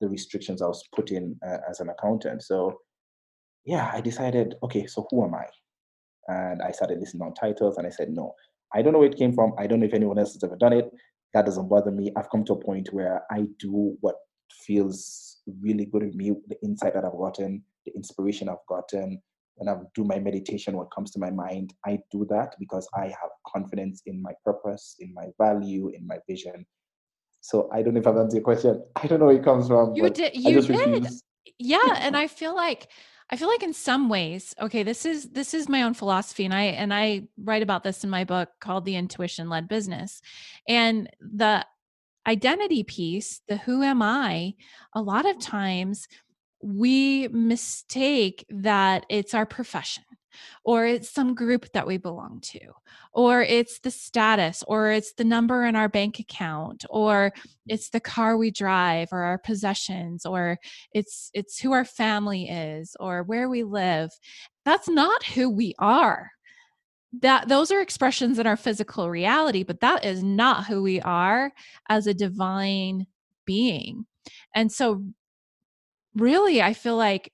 the restrictions I was put in uh, as an accountant. So yeah, I decided, okay, so who am I? And I started listening on titles and I said, no, I don't know where it came from. I don't know if anyone else has ever done it. That doesn't bother me. I've come to a point where I do what feels really good with me, the insight that I've gotten, the inspiration I've gotten. When I do my meditation, what comes to my mind, I do that because I have confidence in my purpose, in my value, in my vision. So I don't know if I've answered your question. I don't know where it comes from. You did. You did. Refuse. Yeah, and [LAUGHS] I feel like I feel like in some ways, okay, this is this is my own philosophy and I and I write about this in my book called The Intuition Led Business. And the identity piece, the who am I, a lot of times we mistake that it's our profession or it's some group that we belong to or it's the status or it's the number in our bank account or it's the car we drive or our possessions or it's it's who our family is or where we live. That's not who we are. That those are expressions in our physical reality but that is not who we are as a divine being. And so really i feel like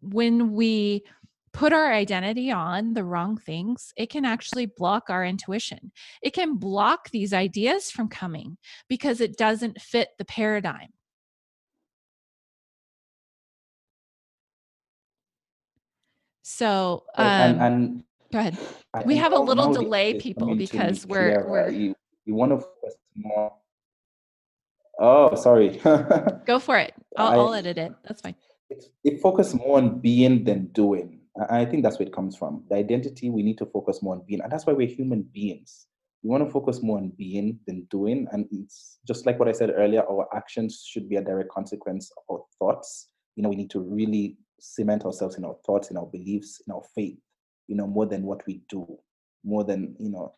when we put our identity on the wrong things it can actually block our intuition it can block these ideas from coming because it doesn't fit the paradigm so um, and, and Go ahead. we have a little delay, people, because we're we're you, you want to focus more. Oh, sorry. Go for it. [LAUGHS] I'll, I, will edit it. That's fine. It, it focus more on being than doing. I think that's where it comes from. The identity we need to focus more on being, and that's why we're human beings. We want to focus more on being than doing, and it's just like what I said earlier. Our actions should be a direct consequence of our thoughts. You know, we need to really cement ourselves in our thoughts, in our beliefs, in our faith you know, more than what we do, more than, you know,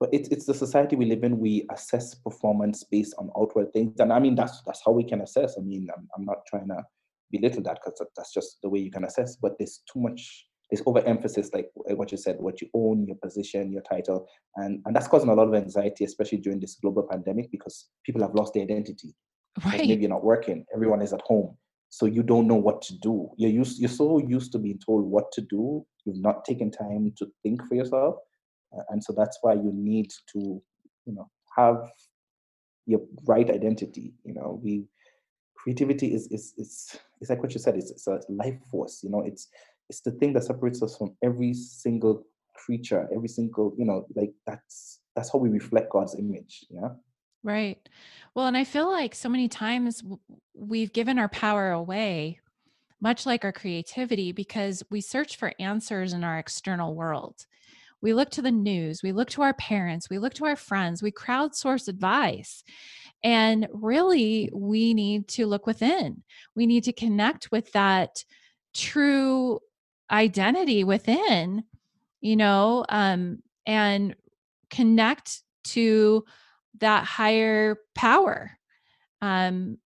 but it's it's the society we live in. We assess performance based on outward things, and I mean that's that's how we can assess. I mean, I'm I'm not trying to belittle that because that's just the way you can assess. But there's too much there's overemphasis, like eh, what you said, what you own, your position, your title, and and that's causing a lot of anxiety, especially during this global pandemic, because people have lost their identity. Right. maybe you're not working, everyone is at home, so you don't know what to do. You're used, you're so used to being told what to do you've not taken time to think for yourself and so that's why you need to you know have your right identity you know we creativity is is is, is like what you said it's, it's a life force you know it's it's the thing that separates us from every single creature every single you know like that's that's how we reflect god's image yeah right well and i feel like so many times we've given our power away much like our creativity, because we search for answers in our external world. We look to the news, we look to our parents, we look to our friends, we crowdsource advice. And really, we need to look within. We need to connect with that true identity within, you know, um, and connect to that higher power. Um,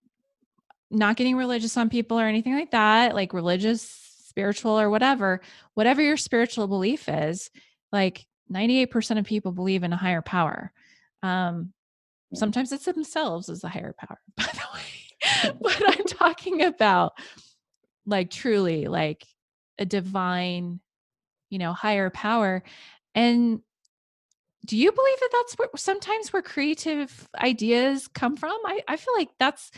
not getting religious on people or anything like that, like religious, spiritual, or whatever, whatever your spiritual belief is, like 98% of people believe in a higher power. Um, sometimes it's themselves as the higher power, [LAUGHS] by the way. [LAUGHS] but I'm talking about like truly like a divine, you know, higher power. And do you believe that that's where sometimes where creative ideas come from? I, I feel like that's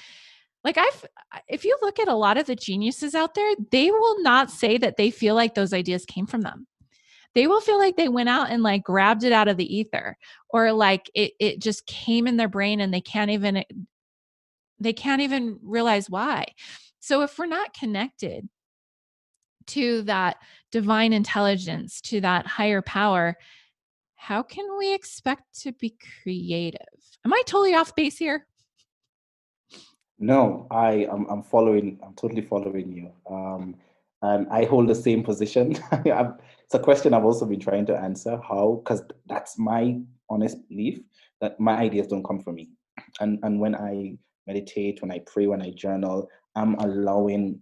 like I've if you look at a lot of the geniuses out there, they will not say that they feel like those ideas came from them. They will feel like they went out and like grabbed it out of the ether or like it it just came in their brain and they can't even they can't even realize why. So if we're not connected to that divine intelligence, to that higher power, how can we expect to be creative? Am I totally off base here? No, I am I'm following, I'm totally following you. Um, and I hold the same position. [LAUGHS] it's a question I've also been trying to answer how, because that's my honest belief that my ideas don't come from me. And, and when I meditate, when I pray, when I journal, I'm allowing,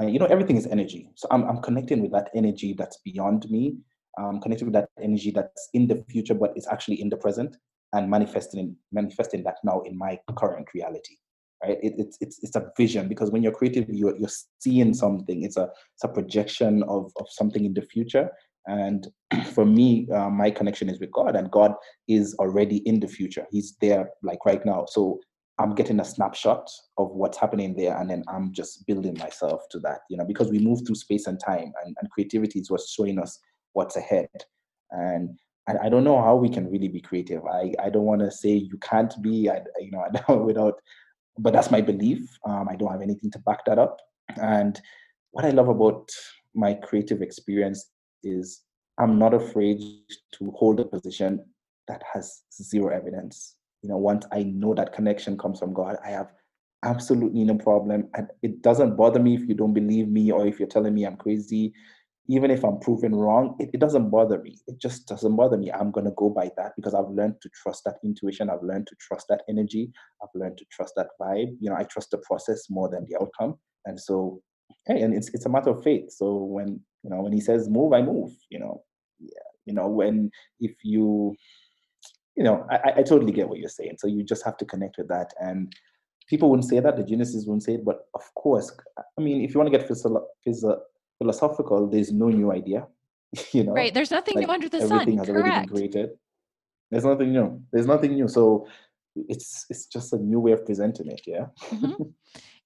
you know, everything is energy. So I'm, I'm connecting with that energy that's beyond me. I'm connecting with that energy that's in the future, but it's actually in the present and manifesting manifesting that now in my current reality right it, it's it's it's a vision because when you're creative you're, you're seeing something it's a it's a projection of of something in the future and [CLEARS THROAT] for me uh, my connection is with god and god is already in the future he's there like right now so i'm getting a snapshot of what's happening there and then i'm just building myself to that you know because we move through space and time and, and creativity is what's showing us what's ahead and I, don't know how we can really be creative. I, I don't want to say you can't be, I, you know, [LAUGHS] without but that's my belief. Um, I don't have anything to back that up. And what I love about my creative experience is I'm not afraid to hold a position that has zero evidence. You know, once I know that connection comes from God, I have absolutely no problem. And it doesn't bother me if you don't believe me or if you're telling me I'm crazy even if I'm proven wrong, it, it doesn't bother me. It just doesn't bother me. I'm going to go by that because I've learned to trust that intuition. I've learned to trust that energy. I've learned to trust that vibe. You know, I trust the process more than the outcome. And so, hey, and it's, it's a matter of faith. So when, you know, when he says move, I move, you know, yeah, you know, when, if you, you know, I, I totally get what you're saying. So you just have to connect with that. And people wouldn't say that, the geniuses wouldn't say it, but of course, I mean, if you want to get physio- physio- philosophical, there's no new idea. [LAUGHS] you know, right? There's nothing like new under the everything sun. Everything has Correct. already been created. There's nothing new. There's nothing new. So it's it's just a new way of presenting it. Yeah. Mm-hmm. [LAUGHS]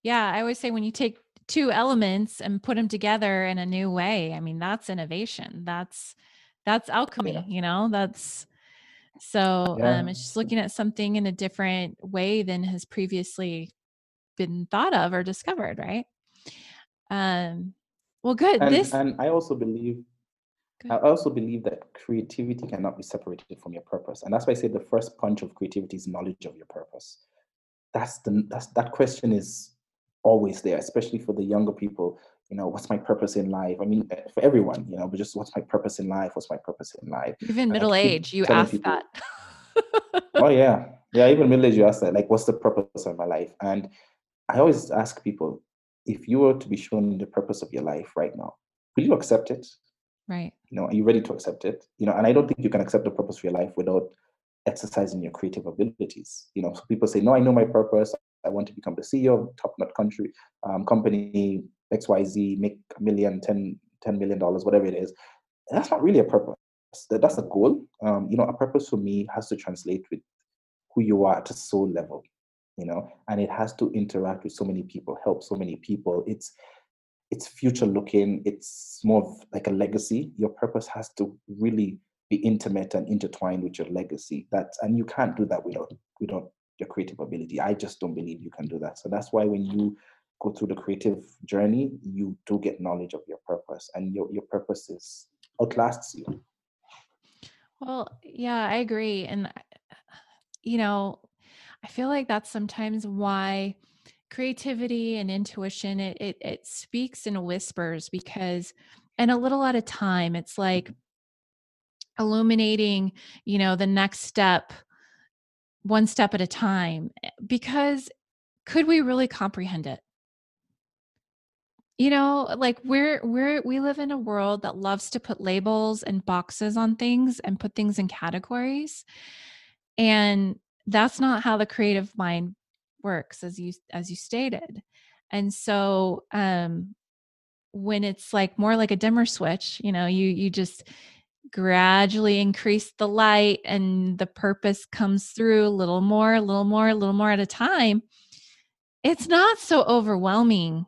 Yeah, I always say when you take two elements and put them together in a new way, I mean that's innovation. That's that's alchemy. Yeah. You know, that's so yeah. um, it's just looking at something in a different way than has previously been thought of or discovered, right? Um, well, good. And, this and I also believe good. I also believe that creativity cannot be separated from your purpose. And that's why I say the first punch of creativity is knowledge of your purpose. That's the that's that question is always there, especially for the younger people. You know, what's my purpose in life? I mean, eh, for everyone, you know, but just what's my purpose in life? What's my purpose in life? Even middle age, you ask people, that. [LAUGHS] oh yeah, [LAUGHS] yeah. Even middle age, you ask that. Like, what's the purpose of my life? And I always ask people, if you were to be shown the purpose of your life right now, will you accept it? Right. You know, are you ready to accept it? You know, and I don't think you can accept the purpose of your life without exercising your creative abilities. You know, so people say, no, I know my purpose. I want to become the CEO of top nut country um, company XYZ, make a million, 10, $10 million, whatever it is. That's not really a purpose. That, that's a goal. Um, you know, a purpose for me has to translate with who you are at a soul level you know and it has to interact with so many people help so many people it's it's future looking it's more like a legacy your purpose has to really be intimate and intertwined with your legacy that's and you can't do that without without your creative ability. I just don't believe you can do that. So that's why when you go through the creative journey you do get knowledge of your purpose and your, your purpose is outlasts you. Well, yeah, I agree. And, you know, I feel like that's sometimes why creativity and intuition it, it it speaks in whispers because and a little at a time. It's like mm-hmm. illuminating you know the next step one step at a time eh, because could we really comprehend it? You know like we're we're we live in a world that loves to put labels and boxes on things and put things in categories and that's not how the creative mind works as you as you stated. And so um when it's like more like a dimmer switch you know you you just gradually increase the light and the purpose comes through a little more a little more a little more at a time it's not so overwhelming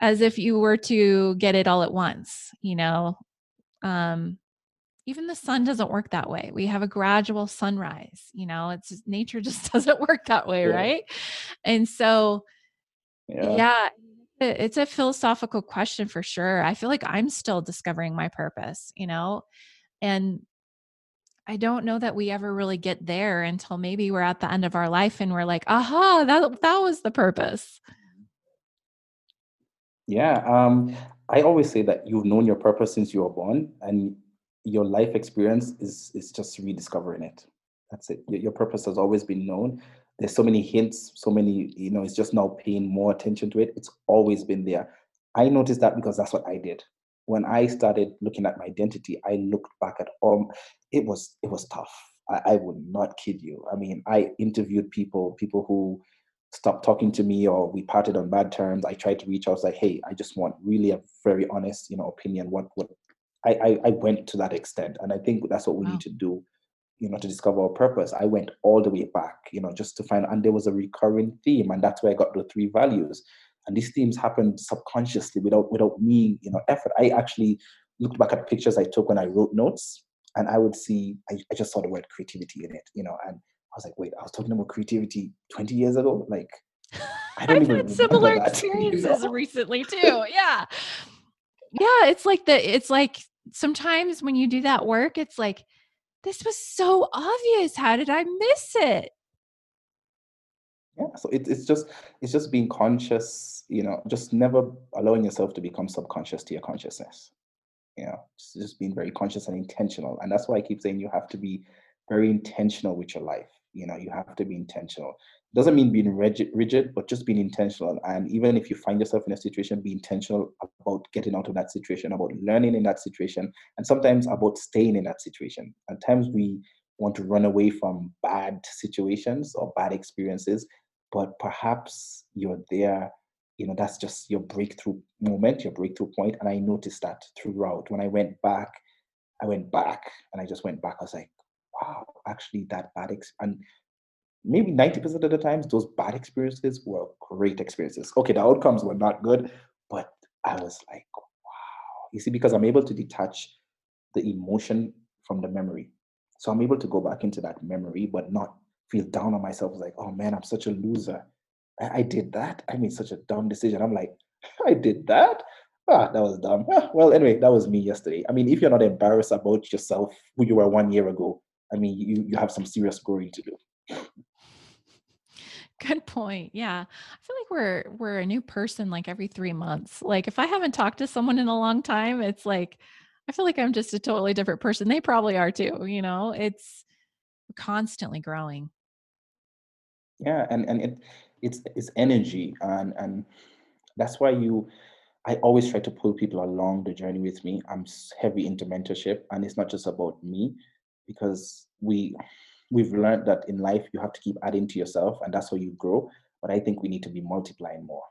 as if you were to get it all at once you know? Um even the sun doesn't work that way. We have a gradual sunrise you know? It's just, nature [LAUGHS] just doesn't work that way yeah. right? And so yeah. yeah it's a philosophical question for sure. I feel like i'm still discovering my purpose you know and I don't know that we ever really get there until maybe we're at the end of our life and we're like, aha, that that was the purpose. Yeah. Um, I always say that you've known your purpose since you were born and your life experience is is just rediscovering it. That's it. Your, your purpose has always been known. There's so many hints, so many, you know, it's just now paying more attention to it. It's always been there. I noticed that because that's what I did when I started looking at my identity, I looked back at all. It was it was tough. I, I would not kid you. I mean, I interviewed people, people who stopped talking to me or we parted on bad terms. I tried to reach out, I was like, hey, I just want really a very honest, you know, opinion. What what I, I, I went to that extent. And I think that's what we wow. need to do, you know, to discover our purpose. I went all the way back, you know, just to find and there was a recurring theme. And that's where I got the three values and these themes happened subconsciously without without me you know effort. I actually looked back at pictures i took when i wrote notes and i would see i, I just saw the word creativity in it you know and i was like wait i was talking about creativity 20 years ago? Like [LAUGHS] i don't I've even had similar that, experiences [LAUGHS] you know? recently too yeah. Yeah it's like the it's like sometimes when you do that work it's like this was so obvious how did i miss it yeah so it, it's just it's just being conscious you know just never allowing yourself to become subconscious to your consciousness. You know just, just being very conscious and intentional and that's why i keep saying you have to be very intentional with your life. You know you have to be intentional. Doesn't mean being rigid, rigid but just being intentional and even if you find yourself in a situation be intentional about getting out of that situation about learning in that situation and sometimes about staying in that situation. At times we want to run away from bad situations or bad experiences but perhaps you're there you know that's just your breakthrough moment your breakthrough point and i noticed that throughout. When i went back i went back and i just went back. I was like wow actually that bad ex- and maybe 90% of the times those bad experiences were great experiences. Okay the outcomes were not good but i was like wow. You see because i'm able to detach the emotion from the memory. So i'm able to go back into that memory but not feel down on myself. like, oh man, I'm such a loser. I, I, did that. I made such a dumb decision. I'm like, [LAUGHS] I did that. Ah, that was dumb. Ah, [LAUGHS] well, anyway, that was me yesterday. I mean, if you're not embarrassed about yourself, who you were one year ago, I mean, you you have some serious growing to do. Good point. Yeah. I feel like we're we're a new person like every 3 months. Like if I haven't talked to someone in a long time, it's like I feel like I'm just a totally different person. They probably are too, you know. It's constantly growing yeah and and it it's it's energy and and that's why you i always try to pull people along the journey with me. I'm heavy into mentorship and it's not just about me because we we've learned that in life you have to keep adding to yourself and that's how you grow but i think we need to be multiplying more.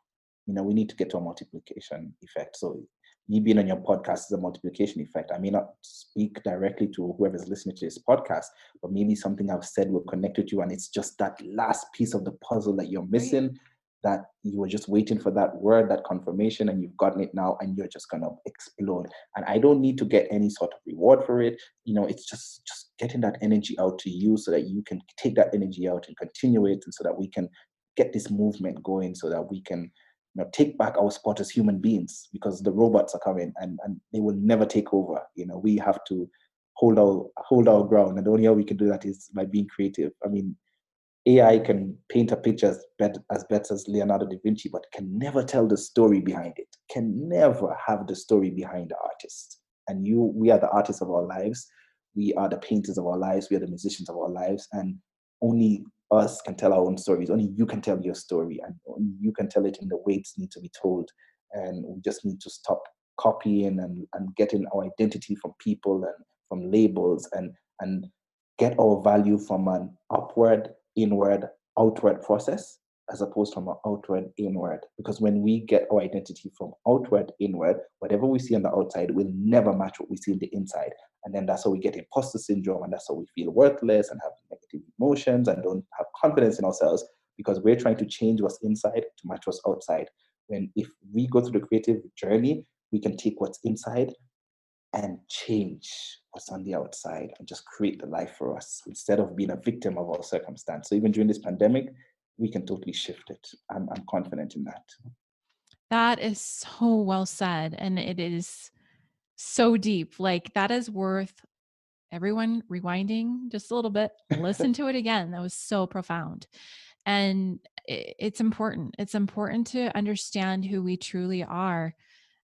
You know we need to get to a multiplication effect so me being on your podcast is a multiplication effect. I may not speak directly to whoever's listening to this podcast, but maybe something I've said will connect with you. And it's just that last piece of the puzzle that you're missing, that you were just waiting for that word, that confirmation, and you've gotten it now, and you're just gonna explode. And I don't need to get any sort of reward for it. You know, it's just just getting that energy out to you so that you can take that energy out and continue it, and so that we can get this movement going so that we can you know, take back our spot as human beings because the robots are coming and, and they will never take over. You know, we have to hold our hold our ground. And the only way we can do that is by being creative. I mean, AI can paint a picture as better as better as Leonardo da Vinci, but can never tell the story behind it. Can never have the story behind the artist. And you, we are the artists of our lives. We are the painters of our lives. We are the musicians of our lives. And only us can tell our own stories. Only you can tell your story, and only you can tell it in the way it needs to be told. And we just need to stop copying and, and getting our identity from people and from labels and and get our value from an upward, inward, outward process as opposed from an outward inward. Because when we get our identity from outward inward, whatever we see on the outside will never match what we see on the inside. And then that's how we get imposter syndrome, and that's how we feel worthless and have negative emotions and don't have confidence in ourselves because we're trying to change what's inside to match what's outside. When if we go through the creative journey, we can take what's inside and change what's on the outside and just create the life for us instead of being a victim of our circumstance. So even during this pandemic, we can totally shift it. I'm, I'm confident in that. That is so well said. And it is so deep. Like that is worth everyone rewinding just a little bit, listen [LAUGHS] to it again. That was so profound. And it's important. It's important to understand who we truly are.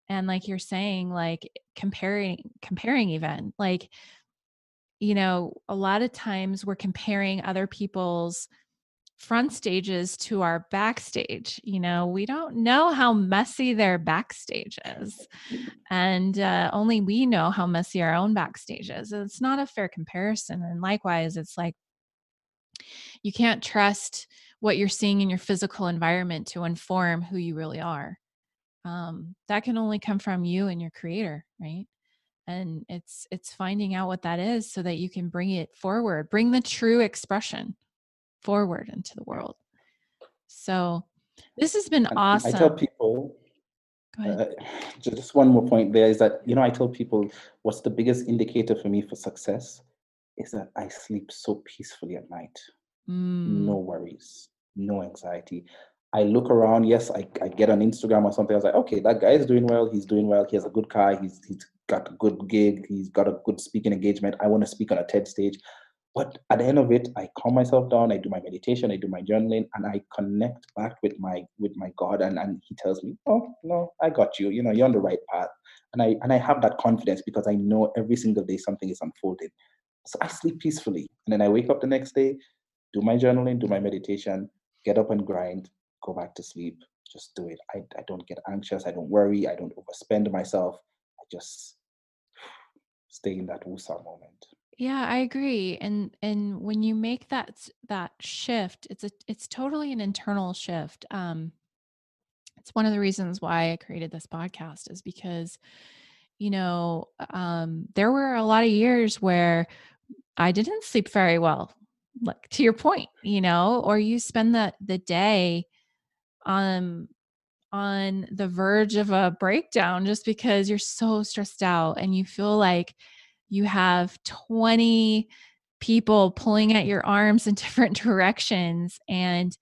And like you're saying, like comparing, comparing even like, you know, a lot of times we're comparing other people's front stages to our backstage. You know, we don't know how messy their backstage is. And uh, only we know how messy our own backstage is. It's not a fair comparison. And likewise, it's like you can't trust what you're seeing in your physical environment to inform who you really are. Um, that can only come from you and your creator, right? And it's it's finding out what that is so that you can bring it forward, bring the true expression forward into the world. So this has been awesome. I tell people, uh, just one more point there is that, you know, I tell people what's the biggest indicator for me for success is that I sleep so peacefully at night. Mm. No worries, no anxiety. I look around, yes, I, I get on Instagram or something. I was like, okay, that guy is doing well. He's doing well. He has a good car. He's, he's got a good gig. He's got a good speaking engagement. I want to speak on a TED stage. But at the end of it, I calm myself down, I do my meditation, I do my journaling, and I connect back with my with my God. And, and he tells me, Oh, no, I got you. You know, you're on the right path. And I and I have that confidence because I know every single day something is unfolding. So I sleep peacefully. And then I wake up the next day, do my journaling, do my meditation, get up and grind, go back to sleep. Just do it. I, I don't get anxious. I don't worry. I don't overspend myself. I just stay in that wusa moment. Yeah, I agree. And and when you make that that shift, it's a it's totally an internal shift. Um it's one of the reasons why I created this podcast is because you know, um there were a lot of years where I didn't sleep very well. Like to your point, you know, or you spend the the day um on the verge of a breakdown just because you're so stressed out and you feel like you have 20 people pulling at your arms in [LAUGHS] different directions and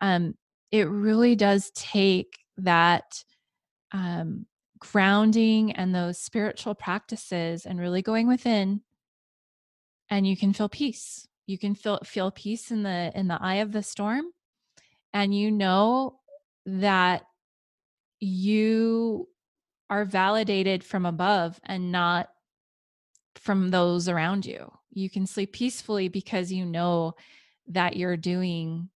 um, it really does take that um, grounding and those spiritual practices and really going within. And you can feel peace. You can feel feel peace in the in the eye of the storm and you know that you are validated from above and not from those around you. You can sleep peacefully because you know that you're doing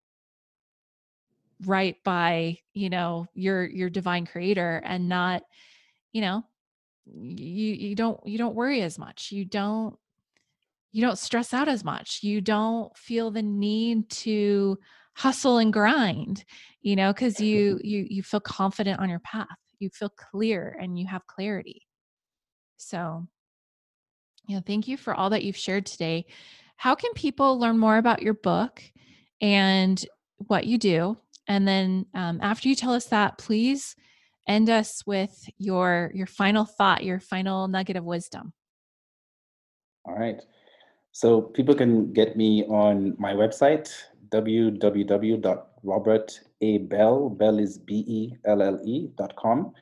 right by, you know, your your divine creator and not, you know, you you don't you don't worry as much. You don't you don't stress out as much. You don't feel the need to hustle and grind, you know, cuz you you you feel confident on your path. You feel clear and you have clarity. So, yeah, thank you for all that you've shared today. How can people learn more about your book and what you do? And then um, after you tell us that, please end us with your your final thought, your final nugget of wisdom. All right. So people can get me on my website, www.robertabell, bell is B-E-L-L-E dot com.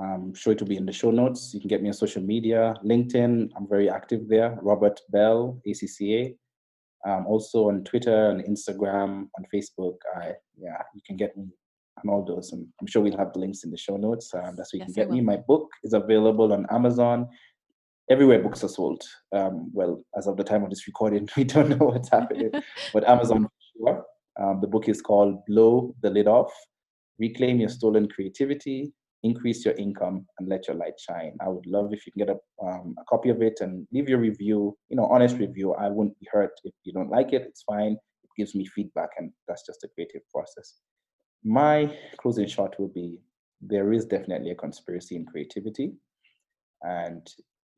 I'm sure it will be in the show notes. You can get me on social media, LinkedIn. I'm very active there. Robert Belle, ACCA. Um, also on Twitter and Instagram, on Facebook. I yeah, you can get me on all those, and I'm sure we'll have the links in the show notes. Um, that's where you yes, can get me. My book is available on Amazon. Everywhere books are sold. Um, well, as of the time of this recording, [LAUGHS] we don't know what's happening, [LAUGHS] but Amazon sure. Um, the book is called "Blow the Lid Off: Reclaim Your Stolen Creativity, increase your income and let your light shine. I would love if you can get a, um, a copy of it and leave your review, you know, honest review. I wouldn't be hurt if you don't like it. It's fine. It gives me feedback, and that's just a creative process. My closing shot will be there is definitely a conspiracy in creativity, and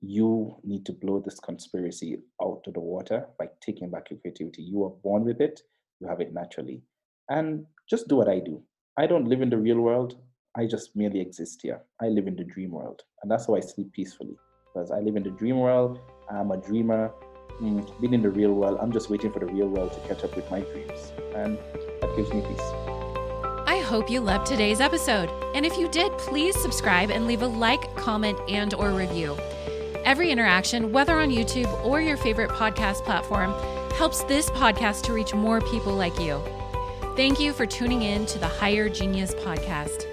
you need to blow this conspiracy out of the water by taking back your creativity. You are born with it, you have it naturally. And just do what I do. I don't live in the real world. I just merely exist here. I live in the dream world. And that's how I sleep peacefully. Because I live in the dream world. I'm a dreamer. Mm, being in the real world, I'm just waiting for the real world to catch up with my dreams. And that gives me peace. I hope you loved today's episode. And if you did, please subscribe and leave a like, comment, and or review. Every interaction, whether on YouTube or your favorite podcast platform, helps this podcast to reach more people like you. Thank you for tuning in to the Higher Genius podcast.